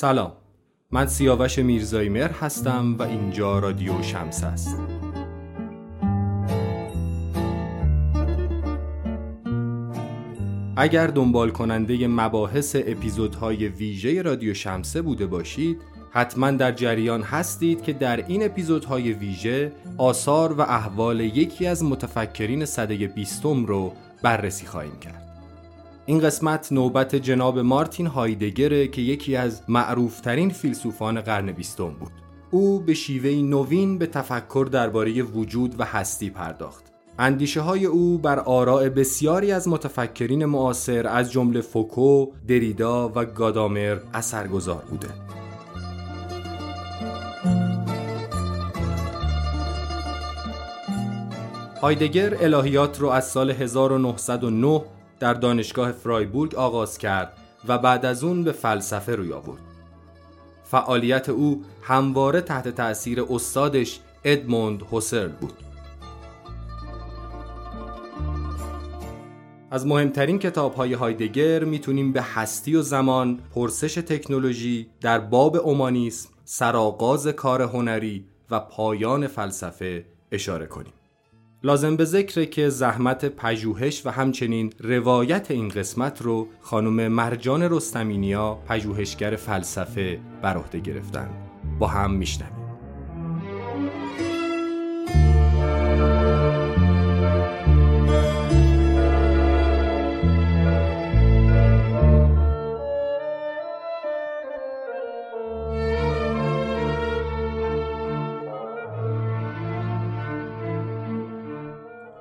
سلام. من سیاوش میرزایی مر هستم و اینجا رادیو شمس است. اگر دنبال کننده مباحث اپیزودهای ویژه رادیو شمسه بوده باشید حتما در جریان هستید که در این اپیزودهای ویژه آثار و احوال یکی از متفکرین صده بیستم رو بررسی خواهیم کرد. این قسمت نوبت جناب مارتین هایدگره که یکی از معروفترین فیلسوفان قرن بیستم بود او به شیوه نوین به تفکر درباره وجود و هستی پرداخت اندیشه های او بر آراء بسیاری از متفکرین معاصر از جمله فوکو، دریدا و گادامر اثرگذار بوده. هایدگر الهیات رو از سال 1909 در دانشگاه فرایبورگ آغاز کرد و بعد از اون به فلسفه روی آورد. فعالیت او همواره تحت تأثیر استادش ادموند هوسرل بود. از مهمترین کتاب های هایدگر می‌تونیم به هستی و زمان، پرسش تکنولوژی، در باب اومانیسم، سرآغاز کار هنری و پایان فلسفه اشاره کنیم. لازم به ذکره که زحمت پژوهش و همچنین روایت این قسمت رو خانم مرجان رستمینیا پژوهشگر فلسفه بر عهده گرفتن. با هم میشنویم.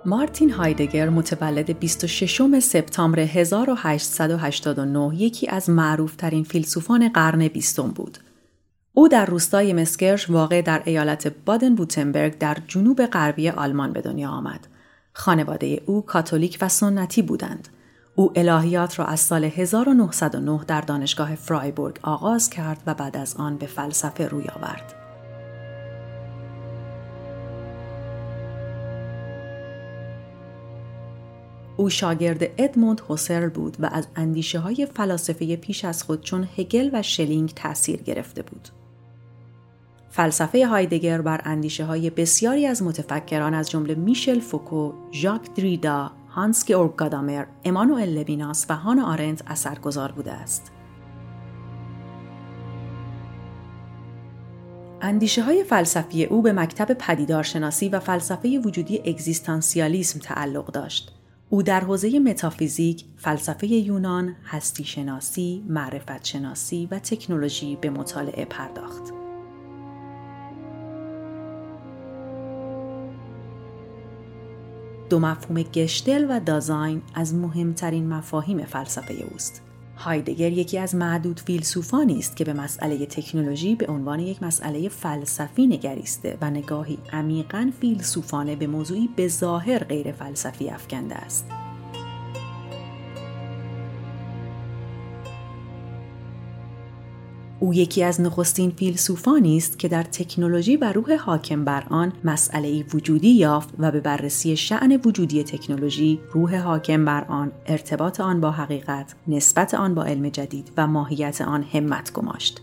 مارتین هایدگر متولد 26 سپتامبر 1889 یکی از معروفترین فیلسوفان قرن بیستم بود. او در روستای مسکرش واقع در ایالت بادن بوتنبرگ در جنوب غربی آلمان به دنیا آمد. خانواده او کاتولیک و سنتی بودند. او الهیات را از سال 1909 در دانشگاه فرایبورگ آغاز کرد و بعد از آن به فلسفه روی آورد. او شاگرد ادموند هوسرل بود و از اندیشه های فلاسفه پیش از خود چون هگل و شلینگ تاثیر گرفته بود. فلسفه هایدگر بر اندیشه های بسیاری از متفکران از جمله میشل فوکو، ژاک دریدا، هانس گیورگ گادامر، امانوئل لویناس و هانا آرنت اثرگذار بوده است. اندیشه های فلسفی او به مکتب پدیدارشناسی و فلسفه وجودی اگزیستانسیالیسم تعلق داشت. او در حوزه متافیزیک، فلسفه یونان، هستی شناسی، معرفت شناسی و تکنولوژی به مطالعه پرداخت. دو مفهوم گشتل و دازاین از مهمترین مفاهیم فلسفه اوست. هایدگر یکی از معدود فیلسوفانی است که به مسئله تکنولوژی به عنوان یک مسئله فلسفی نگریسته و نگاهی عمیقا فیلسوفانه به موضوعی به ظاهر غیر فلسفی افکنده است. او یکی از نخستین فیلسوفانی است که در تکنولوژی و روح حاکم بر آن مسئله وجودی یافت و به بررسی شعن وجودی تکنولوژی، روح حاکم بر آن، ارتباط آن با حقیقت، نسبت آن با علم جدید و ماهیت آن همت گماشت.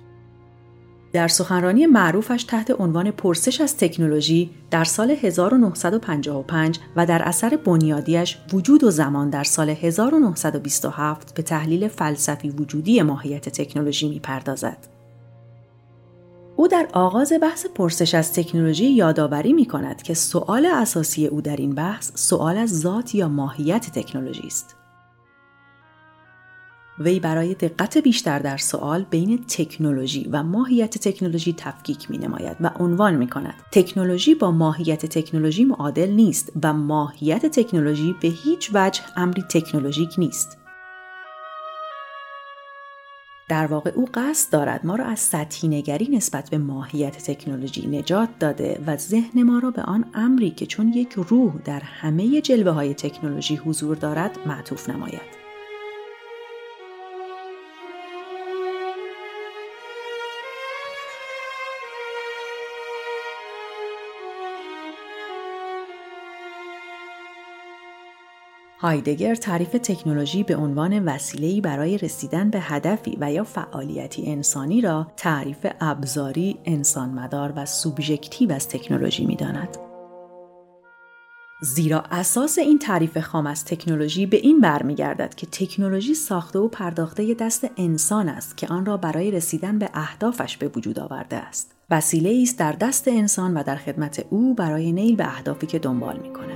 در سخنرانی معروفش تحت عنوان پرسش از تکنولوژی در سال 1955 و در اثر بنیادیش وجود و زمان در سال 1927 به تحلیل فلسفی وجودی ماهیت تکنولوژی می‌پردازد. او در آغاز بحث پرسش از تکنولوژی یادآوری می کند که سؤال اساسی او در این بحث سؤال از ذات یا ماهیت تکنولوژی است. وی برای دقت بیشتر در سوال بین تکنولوژی و ماهیت تکنولوژی تفکیک می نماید و عنوان می کند تکنولوژی با ماهیت تکنولوژی معادل نیست و ماهیت تکنولوژی به هیچ وجه امری تکنولوژیک نیست در واقع او قصد دارد ما را از سطحی نگری نسبت به ماهیت تکنولوژی نجات داده و ذهن ما را به آن امری که چون یک روح در همه جلوه های تکنولوژی حضور دارد معطوف نماید. هایدگر تعریف تکنولوژی به عنوان وسیله‌ای برای رسیدن به هدفی و یا فعالیتی انسانی را تعریف ابزاری، انسانمدار و سوبژکتیو از تکنولوژی می‌داند. زیرا اساس این تعریف خام از تکنولوژی به این برمیگردد که تکنولوژی ساخته و پرداخته دست انسان است که آن را برای رسیدن به اهدافش به وجود آورده است. وسیله است در دست انسان و در خدمت او برای نیل به اهدافی که دنبال می کند.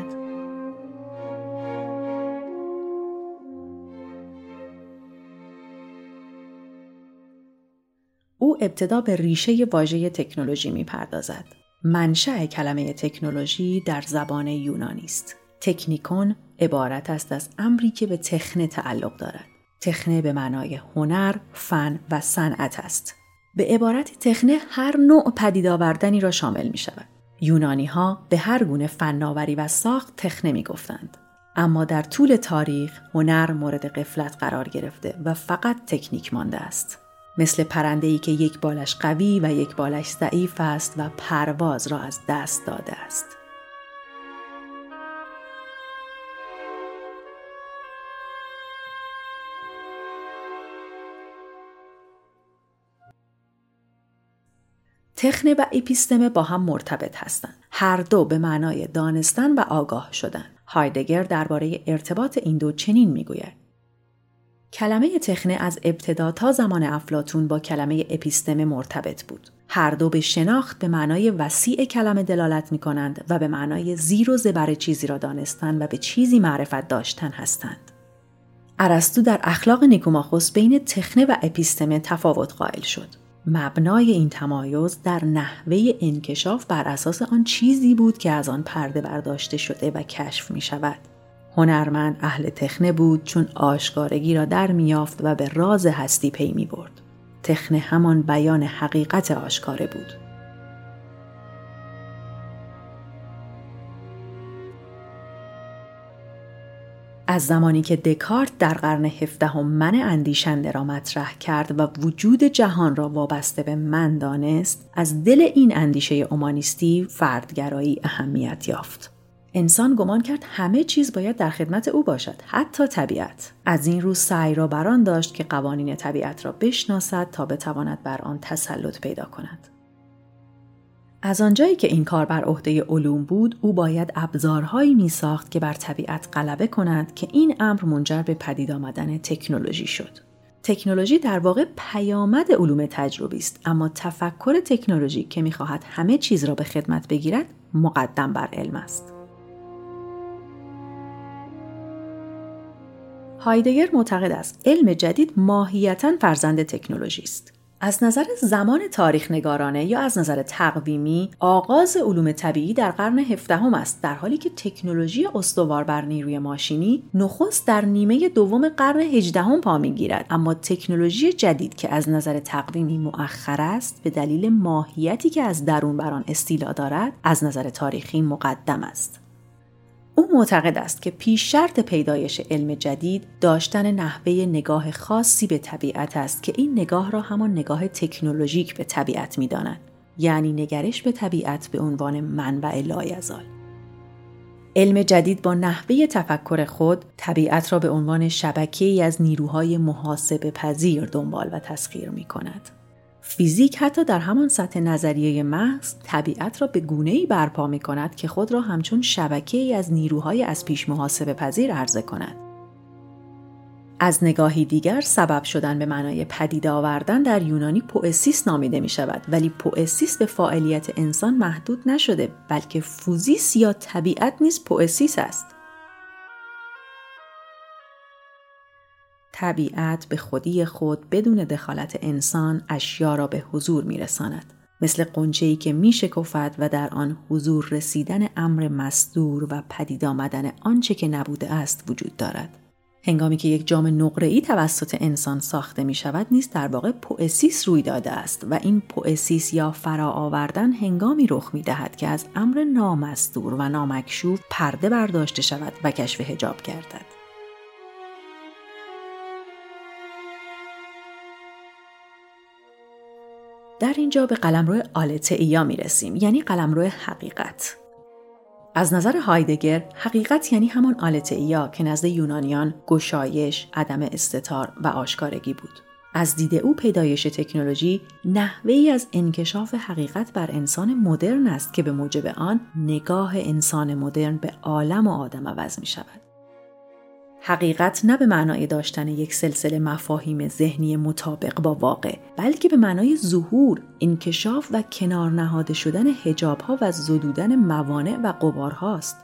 ابتدا به ریشه واژه تکنولوژی می پردازد. منشأ کلمه تکنولوژی در زبان یونانی است. تکنیکون عبارت است از امری که به تخنه تعلق دارد. تخنه به معنای هنر، فن و صنعت است. به عبارت تخنه هر نوع پدید آوردنی را شامل می شود. یونانی ها به هر گونه فناوری و ساخت تخنه می گفتند. اما در طول تاریخ هنر مورد قفلت قرار گرفته و فقط تکنیک مانده است. مثل ای که یک بالش قوی و یک بالش ضعیف است و پرواز را از دست داده است. تخنه و اپیستمه با هم مرتبط هستند. هر دو به معنای دانستن و آگاه شدن. هایدگر درباره ارتباط این دو چنین می‌گوید. کلمه تخنه از ابتدا تا زمان افلاتون با کلمه اپیستمه مرتبط بود. هر دو به شناخت به معنای وسیع کلمه دلالت می کنند و به معنای زیر و زبر چیزی را دانستن و به چیزی معرفت داشتن هستند. ارسطو در اخلاق نیکوماخوس بین تخنه و اپیستمه تفاوت قائل شد. مبنای این تمایز در نحوه انکشاف بر اساس آن چیزی بود که از آن پرده برداشته شده و کشف می شود. هنرمند اهل تخنه بود چون آشکارگی را در میافت و به راز هستی پی می برد. تخنه همان بیان حقیقت آشکاره بود. از زمانی که دکارت در قرن هفدهم من اندیشنده را مطرح کرد و وجود جهان را وابسته به من دانست از دل این اندیشه اومانیستی فردگرایی اهمیت یافت انسان گمان کرد همه چیز باید در خدمت او باشد حتی طبیعت. از این رو سعی را بران داشت که قوانین طبیعت را بشناسد تا بتواند بر آن تسلط پیدا کند. از آنجایی که این کار بر عهده علوم بود او باید ابزارهایی می ساخت که بر طبیعت غلبه کند که این امر منجر به پدید آمدن تکنولوژی شد. تکنولوژی در واقع پیامد علوم تجربی است اما تفکر تکنولوژی که می‌خواهد همه چیز را به خدمت بگیرد مقدم بر علم است. هایدگر معتقد است علم جدید ماهیتا فرزند تکنولوژی است. از نظر زمان تاریخ نگارانه یا از نظر تقویمی آغاز علوم طبیعی در قرن هفدهم است در حالی که تکنولوژی استوار بر نیروی ماشینی نخست در نیمه دوم قرن هجدهم پا می‌گیرد. اما تکنولوژی جدید که از نظر تقویمی مؤخر است به دلیل ماهیتی که از درون بر آن استیلا دارد از نظر تاریخی مقدم است. او معتقد است که پیش شرط پیدایش علم جدید داشتن نحوه نگاه خاصی به طبیعت است که این نگاه را همان نگاه تکنولوژیک به طبیعت می داند. یعنی نگرش به طبیعت به عنوان منبع لایزال. علم جدید با نحوه تفکر خود طبیعت را به عنوان شبکه از نیروهای محاسب پذیر دنبال و تسخیر می کند. فیزیک حتی در همان سطح نظریه محض طبیعت را به گونه ای برپا می کند که خود را همچون شبکه ای از نیروهای از پیش محاسبه پذیر عرضه کند. از نگاهی دیگر سبب شدن به معنای پدید آوردن در یونانی پوئسیس نامیده می شود ولی پوئسیس به فعالیت انسان محدود نشده بلکه فوزیس یا طبیعت نیز پوئسیس است. طبیعت به خودی خود بدون دخالت انسان اشیا را به حضور میرساند مثل ای که می شکفد و در آن حضور رسیدن امر مستور و پدید آمدن آنچه که نبوده است وجود دارد. هنگامی که یک جام ای توسط انسان ساخته می شود نیست در واقع پوئسیس روی داده است و این پوئسیس یا فرا آوردن هنگامی رخ می دهد که از امر نامستور و نامکشوف پرده برداشته شود و کشف هجاب گردد. در اینجا به قلمرو آلته ایا می رسیم یعنی قلمرو حقیقت از نظر هایدگر حقیقت یعنی همان آلتئیا که نزد یونانیان گشایش، عدم استتار و آشکارگی بود. از دید او پیدایش تکنولوژی نحوه ای از انکشاف حقیقت بر انسان مدرن است که به موجب آن نگاه انسان مدرن به عالم و آدم عوض می شود. حقیقت نه به معنای داشتن یک سلسله مفاهیم ذهنی مطابق با واقع بلکه به معنای ظهور، انکشاف و کنار نهاده شدن هجاب ها و زدودن موانع و قبارهاست.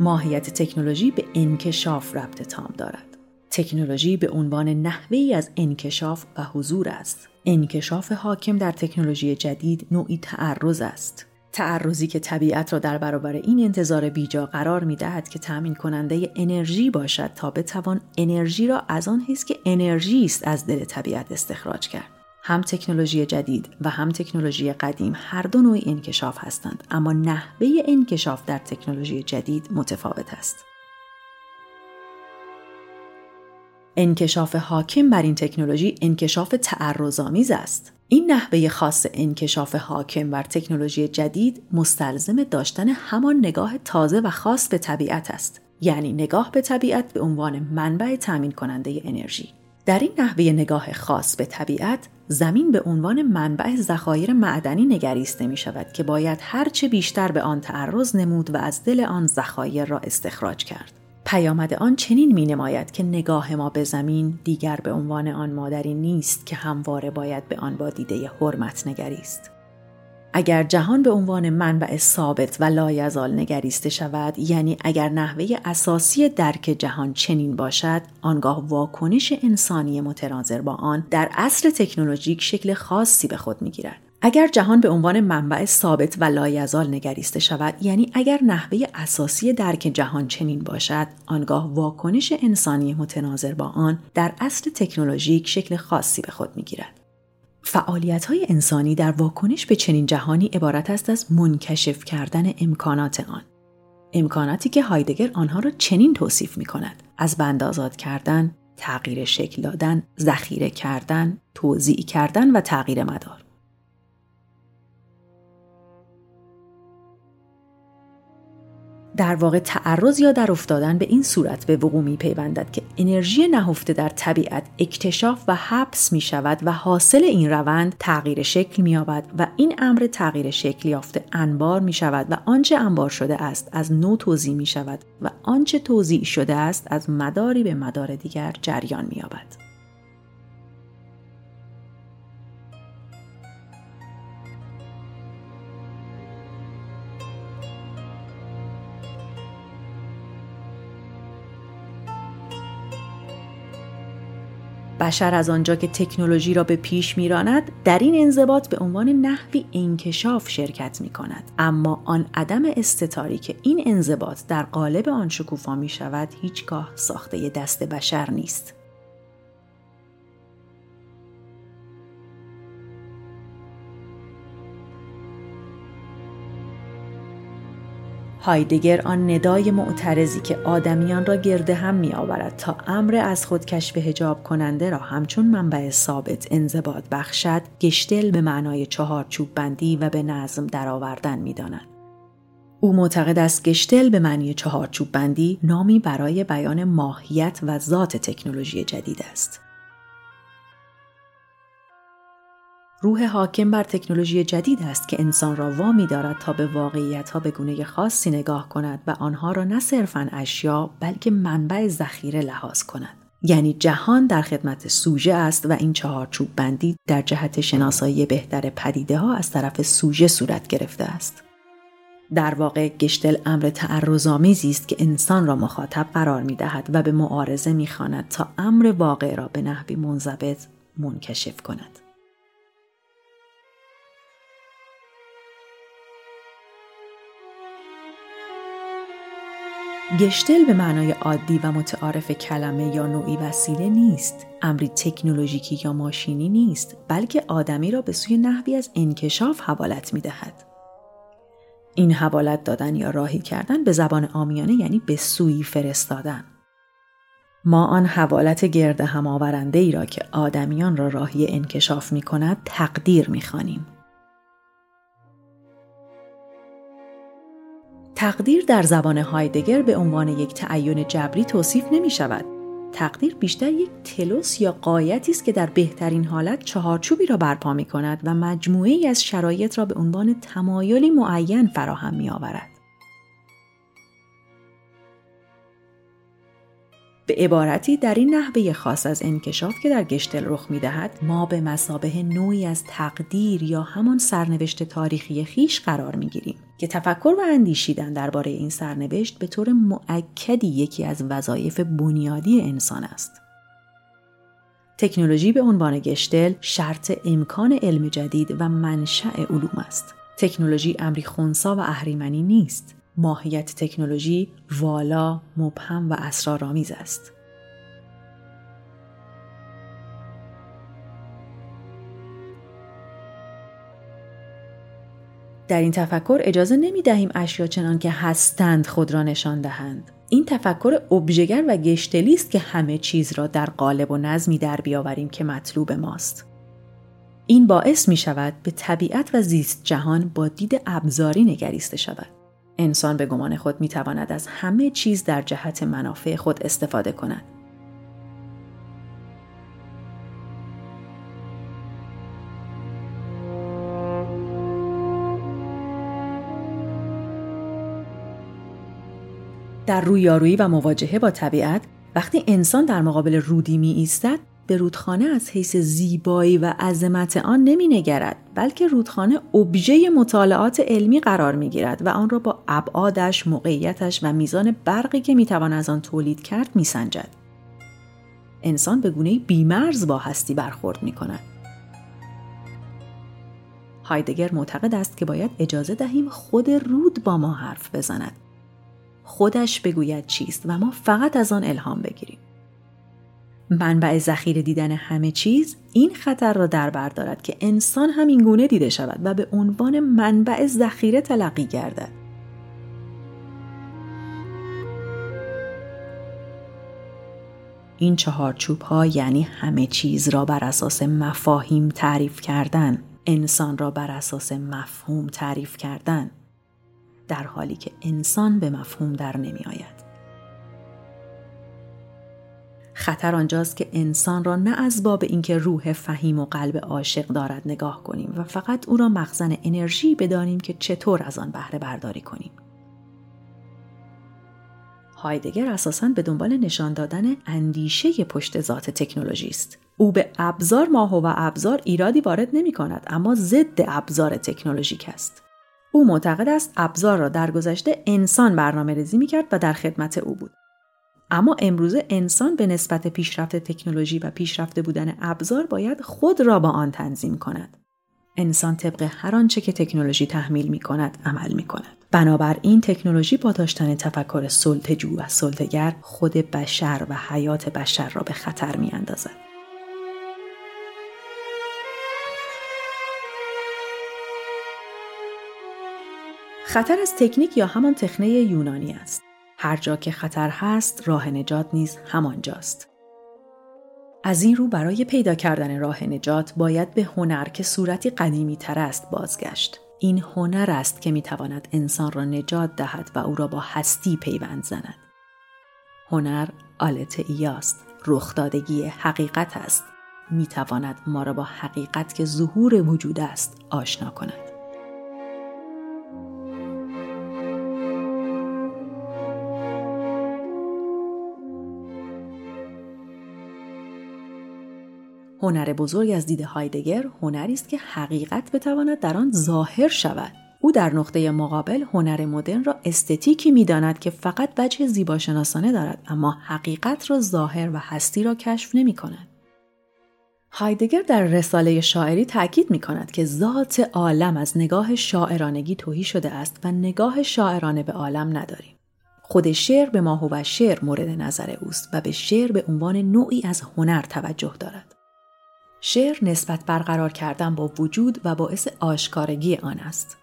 ماهیت تکنولوژی به انکشاف ربط تام دارد. تکنولوژی به عنوان نحوه از انکشاف و حضور است. انکشاف حاکم در تکنولوژی جدید نوعی تعرض است. تعرضی که طبیعت را در برابر این انتظار بیجا قرار می دهد که تأمین کننده انرژی باشد تا بتوان انرژی را از آن حیث که انرژی است از دل طبیعت استخراج کرد. هم تکنولوژی جدید و هم تکنولوژی قدیم هر دو نوع انکشاف هستند اما نحوه انکشاف در تکنولوژی جدید متفاوت است. انکشاف حاکم بر این تکنولوژی انکشاف تعرضآمیز است. این نحوه خاص انکشاف حاکم بر تکنولوژی جدید مستلزم داشتن همان نگاه تازه و خاص به طبیعت است. یعنی نگاه به طبیعت به عنوان منبع تامین کننده انرژی. در این نحوه نگاه خاص به طبیعت زمین به عنوان منبع ذخایر معدنی نگریسته می شود که باید هرچه بیشتر به آن تعرض نمود و از دل آن ذخایر را استخراج کرد. پیامد آن چنین می نماید که نگاه ما به زمین دیگر به عنوان آن مادری نیست که همواره باید به آن با دیده حرمت نگریست. اگر جهان به عنوان منبع ثابت و لایزال نگریسته شود یعنی اگر نحوه اساسی درک جهان چنین باشد آنگاه واکنش انسانی متناظر با آن در اصل تکنولوژیک شکل خاصی به خود می‌گیرد اگر جهان به عنوان منبع ثابت و لایزال نگریسته شود یعنی اگر نحوه اساسی درک جهان چنین باشد آنگاه واکنش انسانی متناظر با آن در اصل تکنولوژیک شکل خاصی به خود می‌گیرد فعالیت های انسانی در واکنش به چنین جهانی عبارت است از منکشف کردن امکانات آن. امکاناتی که هایدگر آنها را چنین توصیف می کند. از بند آزاد کردن، تغییر شکل دادن، ذخیره کردن، توضیع کردن و تغییر مدار. در واقع تعرض یا در افتادن به این صورت به وقوع می پیوندد که انرژی نهفته در طبیعت اکتشاف و حبس می شود و حاصل این روند تغییر شکل می یابد و این امر تغییر شکل یافته انبار می شود و آنچه انبار شده است از نو توضیح می شود و آنچه توضیح شده است از مداری به مدار دیگر جریان می یابد. بشر از آنجا که تکنولوژی را به پیش میراند در این انضباط به عنوان نحوی انکشاف شرکت می کند اما آن عدم استتاری که این انضباط در قالب آن شکوفا می شود هیچگاه ساخته دست بشر نیست. هایدگر آن ندای معترضی که آدمیان را گرده هم می آورد تا امر از خود کشف هجاب کننده را همچون منبع ثابت انضباط بخشد گشتل به معنای چهار چوب بندی و به نظم درآوردن می داند. او معتقد است گشتل به معنی چهار چوب بندی نامی برای بیان ماهیت و ذات تکنولوژی جدید است. روح حاکم بر تکنولوژی جدید است که انسان را وامی دارد تا به واقعیت ها به گونه خاصی نگاه کند و آنها را نه صرفا اشیا بلکه منبع ذخیره لحاظ کند. یعنی جهان در خدمت سوژه است و این چهار چوب بندی در جهت شناسایی بهتر پدیده ها از طرف سوژه صورت گرفته است. در واقع گشتل امر تعرضآمیزی است که انسان را مخاطب قرار می دهد و به معارضه می تا امر واقع را به نحوی منضبط منکشف کند. گشتل به معنای عادی و متعارف کلمه یا نوعی وسیله نیست امری تکنولوژیکی یا ماشینی نیست بلکه آدمی را به سوی نحوی از انکشاف حوالت می دهد. این حوالت دادن یا راهی کردن به زبان آمیانه یعنی به سوی فرستادن ما آن حوالت گرد هم آورنده ای را که آدمیان را راهی انکشاف می کند تقدیر می خانیم. تقدیر در زبان هایدگر به عنوان یک تعین جبری توصیف نمی شود. تقدیر بیشتر یک تلوس یا قایتی است که در بهترین حالت چهارچوبی را برپا می کند و مجموعه از شرایط را به عنوان تمایلی معین فراهم می آورد. به عبارتی در این نحوه خاص از انکشاف که در گشتل رخ می دهد ما به مسابه نوعی از تقدیر یا همان سرنوشت تاریخی خیش قرار می گیریم که تفکر و اندیشیدن درباره این سرنوشت به طور معکدی یکی از وظایف بنیادی انسان است. تکنولوژی به عنوان گشتل شرط امکان علم جدید و منشأ علوم است. تکنولوژی امری خونسا و اهریمنی نیست ماهیت تکنولوژی والا، مبهم و اسرارآمیز است. در این تفکر اجازه نمی دهیم اشیا چنان که هستند خود را نشان دهند. این تفکر ابژگر و گشتلی است که همه چیز را در قالب و نظمی در بیاوریم که مطلوب ماست. این باعث می شود به طبیعت و زیست جهان با دید ابزاری نگریسته شود. انسان به گمان خود می تواند از همه چیز در جهت منافع خود استفاده کند. در رویارویی و مواجهه با طبیعت وقتی انسان در مقابل رودی می ایستد به رودخانه از حیث زیبایی و عظمت آن نمی نگرد بلکه رودخانه ابژه مطالعات علمی قرار می گیرد و آن را با ابعادش، موقعیتش و میزان برقی که می توان از آن تولید کرد می سنجد. انسان به گونه بیمرز با هستی برخورد می کند. هایدگر معتقد است که باید اجازه دهیم خود رود با ما حرف بزند. خودش بگوید چیست و ما فقط از آن الهام بگیریم. منبع ذخیره دیدن همه چیز این خطر را در بر دارد که انسان هم این گونه دیده شود و به عنوان منبع ذخیره تلقی گردد. این چهارچوب ها یعنی همه چیز را بر اساس مفاهیم تعریف کردن. انسان را بر اساس مفهوم تعریف کردن. در حالی که انسان به مفهوم در نمی آید. خطر آنجاست که انسان را نه از باب اینکه روح فهیم و قلب عاشق دارد نگاه کنیم و فقط او را مخزن انرژی بدانیم که چطور از آن بهره برداری کنیم. هایدگر اساساً به دنبال نشان دادن اندیشه پشت ذات تکنولوژی است. او به ابزار ماهو و ابزار ایرادی وارد نمی کند اما ضد ابزار تکنولوژیک است. او معتقد است ابزار را در گذشته انسان برنامه ریزی می کرد و در خدمت او بود. اما امروزه انسان به نسبت پیشرفت تکنولوژی و پیشرفته بودن ابزار باید خود را با آن تنظیم کند. انسان طبق هر آنچه که تکنولوژی تحمیل می کند عمل می کند. بنابراین تکنولوژی با داشتن تفکر سلطجو و سلطگر خود بشر و حیات بشر را به خطر می اندازد. خطر از تکنیک یا همان تخنه یونانی است. هر جا که خطر هست راه نجات نیز همانجاست. از این رو برای پیدا کردن راه نجات باید به هنر که صورتی قدیمی تر است بازگشت. این هنر است که می‌تواند انسان را نجات دهد و او را با هستی پیوند زند. هنر آلت ایاست، رخدادگی حقیقت است. می‌تواند ما را با حقیقت که ظهور وجود است آشنا کند. هنر بزرگ از دید هایدگر هنری است که حقیقت بتواند در آن ظاهر شود او در نقطه مقابل هنر مدرن را استتیکی می‌داند که فقط وجه زیباشناسانه دارد اما حقیقت را ظاهر و هستی را کشف نمی کند. هایدگر در رساله شاعری تاکید می کند که ذات عالم از نگاه شاعرانگی توهی شده است و نگاه شاعرانه به عالم نداریم. خود شعر به ما و شعر مورد نظر اوست و به شعر به عنوان نوعی از هنر توجه دارد. شعر نسبت برقرار کردن با وجود و باعث آشکارگی آن است.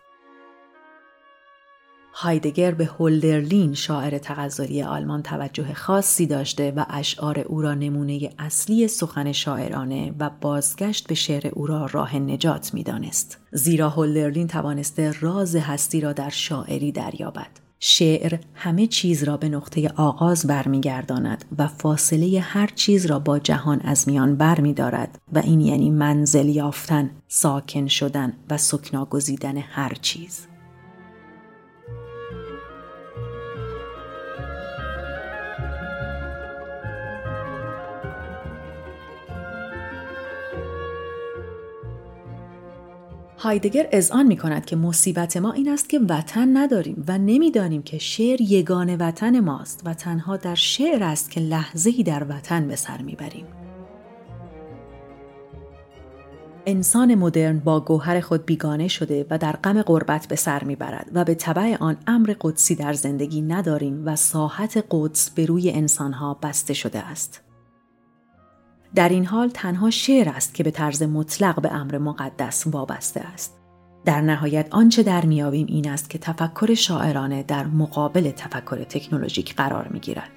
هایدگر به هولدرلین شاعر تغزلی آلمان توجه خاصی داشته و اشعار او را نمونه اصلی سخن شاعرانه و بازگشت به شعر او را راه نجات می‌دانست زیرا هولدرلین توانسته راز هستی را در شاعری دریابد شعر همه چیز را به نقطه آغاز برمیگرداند و فاصله هر چیز را با جهان از میان برمیدارد و این یعنی منزل یافتن، ساکن شدن و سکنا گزیدن هر چیز. هایدگر اذعان می کند که مصیبت ما این است که وطن نداریم و نمی‌دانیم که شعر یگان وطن ماست و تنها در شعر است که لحظه‌ای در وطن به سر می‌بریم. انسان مدرن با گوهر خود بیگانه شده و در غم غربت به سر می‌برد و به طبع آن امر قدسی در زندگی نداریم و ساحت قدس به روی انسانها بسته شده است. در این حال تنها شعر است که به طرز مطلق به امر مقدس وابسته است. در نهایت آنچه در میابیم این است که تفکر شاعرانه در مقابل تفکر تکنولوژیک قرار می‌گیرد.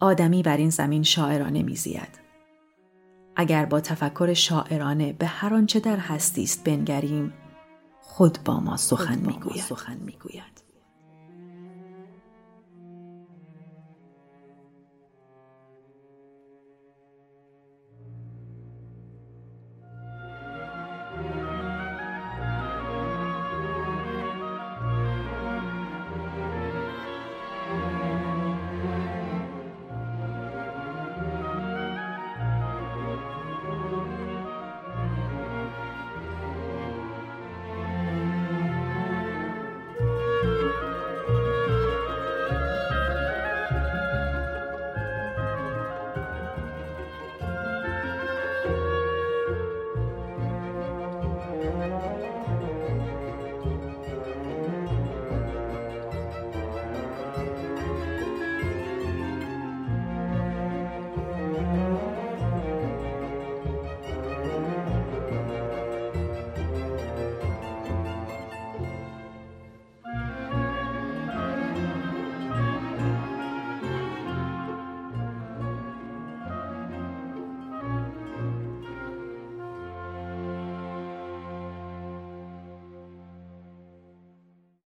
آدمی بر این زمین شاعرانه میزید. اگر با تفکر شاعرانه به هر آنچه در هستی است بنگریم خود با ما سخن می‌گوید.